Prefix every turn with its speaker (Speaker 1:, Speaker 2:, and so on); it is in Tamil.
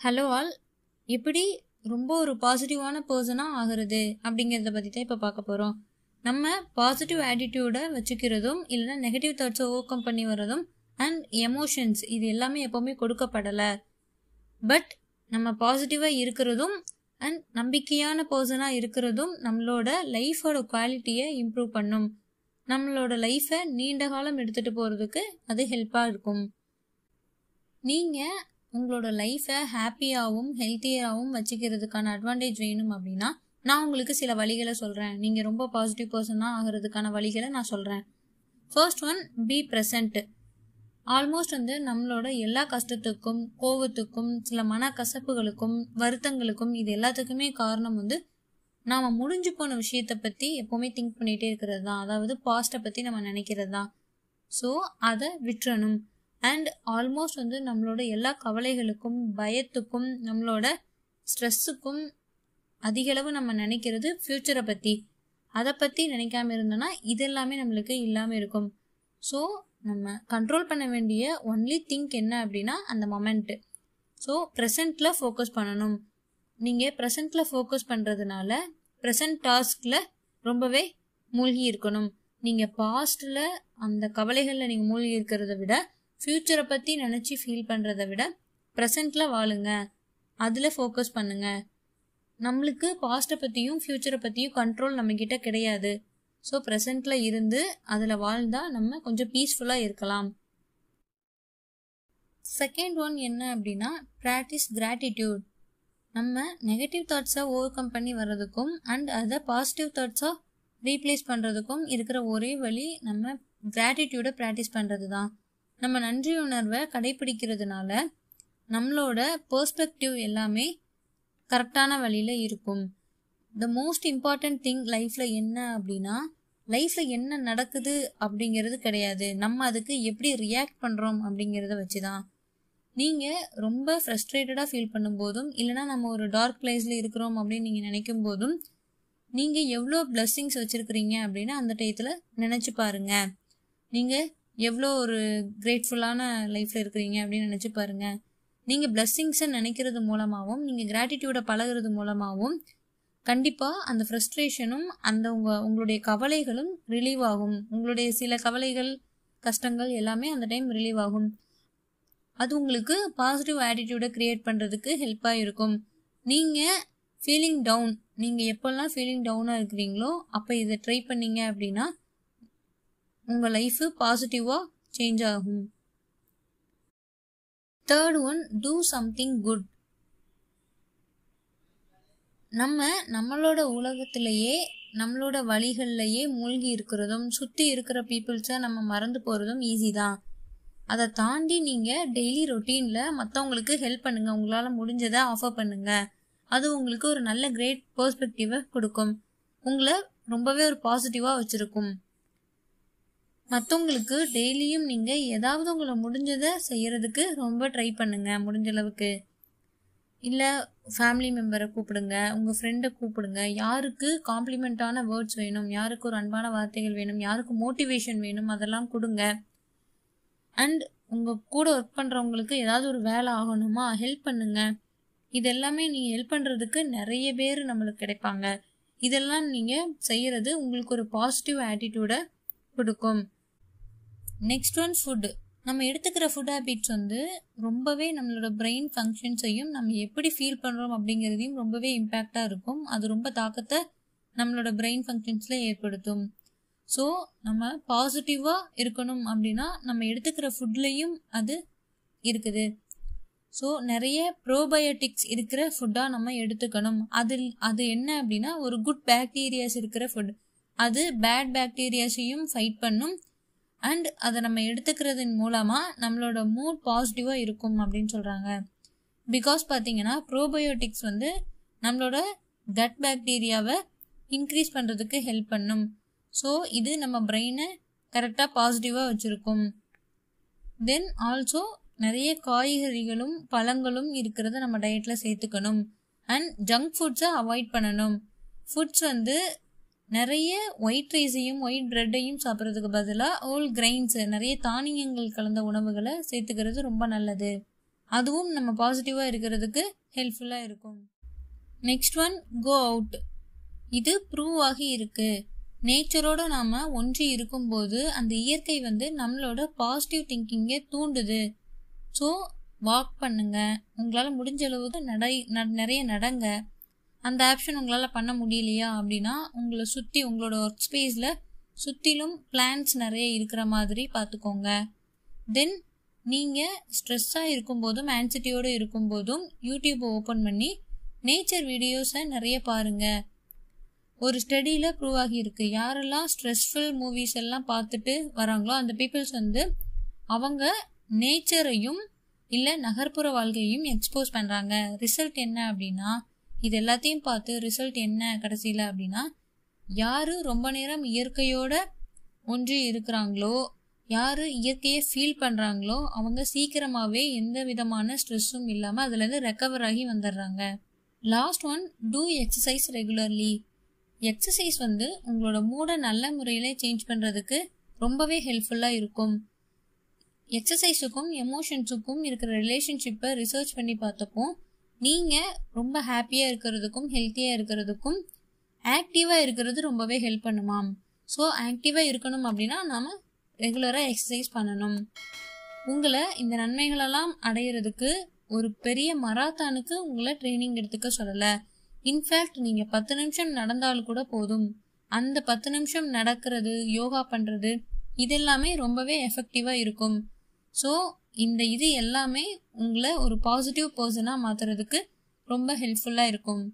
Speaker 1: ஹலோ ஆல் எப்படி ரொம்ப ஒரு பாசிட்டிவான பர்சனாக ஆகிறது அப்படிங்கிறத பற்றி தான் இப்போ பார்க்க போகிறோம் நம்ம பாசிட்டிவ் ஆட்டிடியூடை வச்சுக்கிறதும் இல்லைன்னா நெகட்டிவ் தாட்ஸை ஓவர் கம் பண்ணி வர்றதும் அண்ட் எமோஷன்ஸ் இது எல்லாமே எப்போவுமே கொடுக்கப்படலை. பட் நம்ம பாசிட்டிவாக இருக்கிறதும் அண்ட் நம்பிக்கையான பர்சனாக இருக்கிறதும் நம்மளோட லைஃபோட குவாலிட்டியை இம்ப்ரூவ் பண்ணும். நம்மளோட லைஃப்பை நீண்ட காலம் எடுத்துகிட்டு போகிறதுக்கு அது ஹெல்ப்பாக இருக்கும். நீங்கள் உங்களோட லைஃப்பை ஹாப்பியாகவும் ஹெல்த்தியாகவும் வச்சுக்கிறதுக்கான அட்வான்டேஜ் வேணும் அப்படின்னா நான் உங்களுக்கு சில வழிகளை சொல்கிறேன் நீங்கள் ரொம்ப பாசிட்டிவ் பர்சனாக ஆகிறதுக்கான வழிகளை நான் சொல்கிறேன் first one be present almost வந்து நம்மளோட எல்லா கஷ்டத்துக்கும் கோவத்துக்கும் சில மனக்கசப்புகளுக்கும் வருத்தங்களுக்கும் இது எல்லாத்துக்குமே காரணம் வந்து நாம் முடிஞ்சு போன விஷயத்தை பற்றி எப்போவுமே திங்க் பண்ணிகிட்டே இருக்கிறது தான். அதாவது பாஸ்ட்டை பற்றி நம்ம நினைக்கிறது தான். ஸோ அதை விட்டுறணும். அண்ட் ஆல்மோஸ்ட் வந்து நம்மளோட எல்லா கவலைகளுக்கும் பயத்துக்கும் நம்மளோட ஸ்ட்ரெஸ்ஸுக்கும் அதிகளவு நம்ம நினைக்கிறது ஃப்யூச்சரை பற்றி அதை பற்றி நினைக்காம இருந்தோன்னா இதெல்லாமே நம்மளுக்கு இல்லாமல் இருக்கும். ஸோ நம்ம கண்ட்ரோல் பண்ண வேண்டிய ஒன்லி திங்க் என்ன அப்படின்னா அந்த மொமெண்ட்டு ஸோ ப்ரெசண்ட்டில் ஃபோக்கஸ் பண்ணணும். நீங்கள் ப்ரெசண்ட்டில் ஃபோக்கஸ் பண்ணுறதுனால ப்ரெசன்ட் டாஸ்கில் ரொம்பவே மூழ்கி இருக்கணும். நீங்கள் பாஸ்டில் அந்த கவலைகளில் நீங்கள் மூழ்கி இருக்கிறத விட ஃப்யூச்சரை பற்றி நினச்சி ஃபீல் பண்ணுறத விட ப்ரெசண்ட்டில் வாழுங்க. அதில் ஃபோக்கஸ் பண்ணுங்க. நம்மளுக்கு பாஸ்ட்டை பற்றியும் ஃப்யூச்சரை பற்றியும் கண்ட்ரோல் நம்மக்கிட்ட கிடையாது. ஸோ ப்ரெசண்ட்டில் இருந்து அதில் வாழ்ந்தால் நம்ம கொஞ்சம் பீஸ்ஃபுல்லாக இருக்கலாம். செகண்ட் ஒன் என்ன அப்படின்னா ப்ராக்டிஸ் கிராட்டிடியூட் நம்ம நெகட்டிவ் தாட்ஸை ஓவர் கம் பண்ணி வர்றதுக்கும் அண்ட் அதை பாசிட்டிவ் தாட்ஸாக ரீப்ளேஸ் பண்ணுறதுக்கும் இருக்கிற ஒரே வழி நம்ம கிராட்டிடியூடை ப்ராக்டிஸ் பண்ணுறது தான் நம்ம நன்றி உணர்வை கடைபிடிக்கிறதுனால நம்மளோட பர்ஸ்பெக்டிவ் எல்லாமே கரெக்டான வழியில் இருக்கும். த மோஸ்ட் இம்பார்ட்டன்ட் திங் லைஃப்பில் என்ன அப்படின்னா லைஃப்பில் என்ன நடக்குது அப்படிங்கிறது கிடையாது. நம்ம அதுக்கு எப்படி ரியாக்ட் பண்ணுறோம் அப்படிங்கிறத வச்சு தான் நீங்கள் ரொம்ப ஃப்ரஸ்ட்ரேட்டடாக ஃபீல் பண்ணும்போதும் இல்லைனா நம்ம ஒரு டார்க் பிளேஸில் இருக்கிறோம் அப்படின்னு நீங்கள் நினைக்கும் போதும் நீங்கள் எவ்வளோ பிளஸ்ஸிங்ஸ் வச்சுருக்கிறீங்க அப்படின்னு அந்த டயத்தில் நினச்சி பாருங்கள் நீங்கள் எவ்வளோ ஒரு கிரேட்ஃபுல்லான லைஃப்பில் இருக்கிறீங்க அப்படின்னு நினச்சி பாருங்கள் நீங்கள் பிளஸ்ஸிங்ஸை நினைக்கிறது மூலமாகவும் நீங்கள் கிராட்டிடியூடை பழகிறது மூலமாகவும் கண்டிப்பாக அந்த ஃப்ரஸ்ட்ரேஷனும் அந்த உங்கள் உங்களுடைய கவலைகளும் ரிலீவ் ஆகும். உங்களுடைய சில கவலைகள் கஷ்டங்கள் எல்லாமே அந்த டைம் ரிலீவ் ஆகும். அது உங்களுக்கு பாசிட்டிவ் ஆட்டிடியூடை க்ரியேட் பண்ணுறதுக்கு ஹெல்ப்பாக இருக்கும் நீங்கள் ஃபீலிங் டவுன் நீங்கள் எப்போல்லாம் ஃபீலிங் டவுனாக இருக்கிறீங்களோ அப்போ இதை ட்ரை பண்ணீங்க அப்படின்னா உங்கள் லைஃபு பாசிட்டிவாக சேஞ்ச் ஆகும். Third one do something good நம்ம நம்மளோட உலகத்திலேயே நம்மளோட வழிகள்லையே மூழ்கி இருக்கிறதும் சுற்றி இருக்கிற பீப்புள்ஸை நம்ம மறந்து போகிறதும் ஈஸி தான். அதை தாண்டி நீங்கள் டெய்லி ரொட்டீனில் மற்றவங்களுக்கு ஹெல்ப் பண்ணுங்கள் உங்களால் முடிஞ்சதை ஆஃபர் பண்ணுங்கள் அது உங்களுக்கு ஒரு நல்ல கிரேட் பர்ஸ்பெக்டிவை கொடுக்கும். உங்களை ரொம்பவே ஒரு பாசிட்டிவாக வச்சுருக்கும். மற்றவங்களுக்கு டெய்லியும் நீங்கள் ஏதாவது உங்களை முடிஞ்சதை செய்கிறதுக்கு ரொம்ப ட்ரை பண்ணுங்கள் முடிஞ்ச அளவுக்கு. இல்லை ஃபேமிலி மெம்பரை கூப்பிடுங்க உங்கள் ஃப்ரெண்டை கூப்பிடுங்க. யாருக்கு காம்ப்ளிமெண்ட்டான வேர்ட்ஸ் வேணும் யாருக்கு ஒரு அன்பான வார்த்தைகள் வேணும் யாருக்கு மோட்டிவேஷன் வேணும் அதெல்லாம் கொடுங்க. அண்ட் உங்கள் கூட ஒர்க் பண்ணுறவங்களுக்கு ஏதாவது ஒரு வேலை ஆகணுமா ஹெல்ப் பண்ணுங்க. இது எல்லாமே நீங்கள் ஹெல்ப் பண்ணுறதுக்கு நிறைய பேர் நம்மளுக்கு கிடைப்பாங்க. இதெல்லாம் நீங்கள் செய்கிறது உங்களுக்கு ஒரு பாசிட்டிவ் ஆட்டிடியூடை கொடுக்கும். நெக்ஸ்ட் ஒன் ஃபுட்டு நம்ம எடுத்துக்கிற ஃபுட் ஹேபிட்ஸ் வந்து ரொம்பவே நம்மளோட பிரெயின் ஃபங்க்ஷன்ஸையும் நம்ம எப்படி ஃபீல் பண்ணுறோம் அப்படிங்கிறதையும் ரொம்பவே இம்பேக்டாக இருக்கும். அது ரொம்ப தாக்கத்தை நம்மளோட பிரெயின் ஃபங்க்ஷன்ஸில் ஏற்படுத்தும். ஸோ நம்ம பாசிட்டிவாக இருக்கணும் அப்படின்னா நம்ம எடுத்துக்கிற ஃபுட்லேயும் அது இருக்குது. ஸோ நிறைய ப்ரோபயோட்டிக்ஸ் இருக்கிற ஃபுட்டாக நம்ம எடுத்துக்கணும். அதில் அது என்ன அப்படின்னா ஒரு குட் பேக்டீரியாஸ் இருக்கிற ஃபுட் அது பேட் பேக்டீரியாஸையும் ஃபைட் பண்ணும். அண்ட் அதை நம்ம எடுத்துக்கிறதன் மூலமாக நம்மளோட மூட் பாசிட்டிவாக இருக்கும் அப்படின்னு சொல்கிறாங்க பிகாஸ் பார்த்தீங்கன்னா ப்ரோபயோட்டிக்ஸ் வந்து நம்மளோட கட் பேக்டீரியாவை இன்க்ரீஸ் பண்ணுறதுக்கு ஹெல்ப் பண்ணும். ஸோ இது நம்ம பிரெயினை கரெக்டாக பாசிட்டிவாக வச்சுருக்கும். தென் ஆல்சோ நிறைய காய்கறிகளும் பழங்களும் இருக்கிறத நம்ம டயட்டில் சேர்த்துக்கணும். அண்ட் ஜங்க் ஃபுட்ஸை அவாய்ட் பண்ணணும். ஃபுட்ஸ் வந்து நிறைய ஒயிட் ரைஸையும் ஒயிட் ப்ரெட்டையும் சாப்பிட்றதுக்கு பதிலாக ஓல் கிரைன்ஸ் நிறைய தானியங்கள் கலந்த உணவுகளை சேர்த்துக்கிறது ரொம்ப நல்லது. அதுவும் நம்ம பாசிட்டிவாக இருக்கிறதுக்கு ஹெல்ப்ஃபுல்லாக இருக்கும். நெக்ஸ்ட் ஒன் கோ அவுட் இது ப்ரூவ் ஆகி இருக்குது நேச்சரோட நாம் ஒன்றி இருக்கும்போது அந்த இயற்கை வந்து நம்மளோட பாசிட்டிவ் திங்கிங்கை தூண்டுது. ஸோ வாக் பண்ணுங்க. உங்களால் முடிஞ்ச அளவுக்கு நடை நிறைய நடங்க. அந்த ஆப்ஷன் உங்களால் பண்ண முடியலையா அப்படின்னா உங்களை சுற்றி உங்களோட ஒர்க் ஸ்பேஸில் சுற்றிலும் பிளான்ஸ் நிறைய இருக்கிற மாதிரி பார்த்துக்கோங்க. தென் நீங்கள் ஸ்ட்ரெஸ்ஸாக இருக்கும்போதும் ஆன்சிட்டியோடு இருக்கும்போதும் யூடியூப்பை ஓப்பன் பண்ணி நேச்சர் வீடியோஸை நிறைய பாருங்கள் ஒரு ஸ்டடியில் ப்ரூவ் ஆகியிருக்கு. யாரெல்லாம் ஸ்ட்ரெஸ்ஃபுல் மூவிஸ் எல்லாம் பார்த்துட்டு வராங்களோ அந்த பீப்புள்ஸ் வந்து அவங்க நேச்சரையும் இல்லை நகர்ப்புற வாழ்க்கையும் எக்ஸ்போஸ் பண்ணுறாங்க ரிசல்ட் என்ன அப்படின்னா இது எல்லாத்தையும் பார்த்து ரிசல்ட் என்ன கடைசியில் அப்படின்னா யார் ரொம்ப நேரம் இயற்கையோட ஒன்றி இருக்கிறாங்களோ யார் இயற்கையை ஃபீல் பண்ணுறாங்களோ அவங்க சீக்கிரமாகவே எந்த விதமான ஸ்ட்ரெஸ்ஸும் இல்லாமல் அதுலேருந்து ரெக்கவர் ஆகி வந்துடுறாங்க. Last one do exercise regularly exercise வந்து உங்களோட மூடை நல்ல முறையில் சேஞ்ச் பண்ணுறதுக்கு ரொம்பவே ஹெல்ப்ஃபுல்லாக இருக்கும். எக்ஸசைஸுக்கும் எமோஷன்ஸுக்கும் இருக்கிற ரிலேஷன்ஷிப்பை ரிசர்ச் பண்ணி பார்த்தப்போ நீங்கள் ரொம்ப ஹாப்பியாக இருக்கிறதுக்கும் ஹெல்த்தியாக இருக்கிறதுக்கும் ஆக்டிவாக இருக்கிறது ரொம்பவே ஹெல்ப் பண்ணுமாம். ஸோ ஆக்டிவாக இருக்கணும் அப்படின்னா நாம் ரெகுலராக எக்ஸசைஸ் பண்ணணும். உங்களை இந்த நன்மைகளெல்லாம் அடையிறதுக்கு ஒரு பெரிய மராத்தானுக்கு உங்களை ட்ரைனிங் எடுத்துக்க சொல்லலை. இன்ஃபேக்ட் நீங்கள் பத்து நிமிஷம் நடந்தாலும் கூட போதும். அந்த பத்து நிமிஷம் நடக்கிறது யோகா பண்ணுறது இதெல்லாமே ரொம்பவே எஃபெக்டிவாக இருக்கும். ஸோ இந்த இது எல்லாமே உங்களை ஒரு பாசிட்டிவ் பர்சனாக மாற்றுறதுக்கு ரொம்ப ஹெல்ப்ஃபுல்லாக இருக்கும்.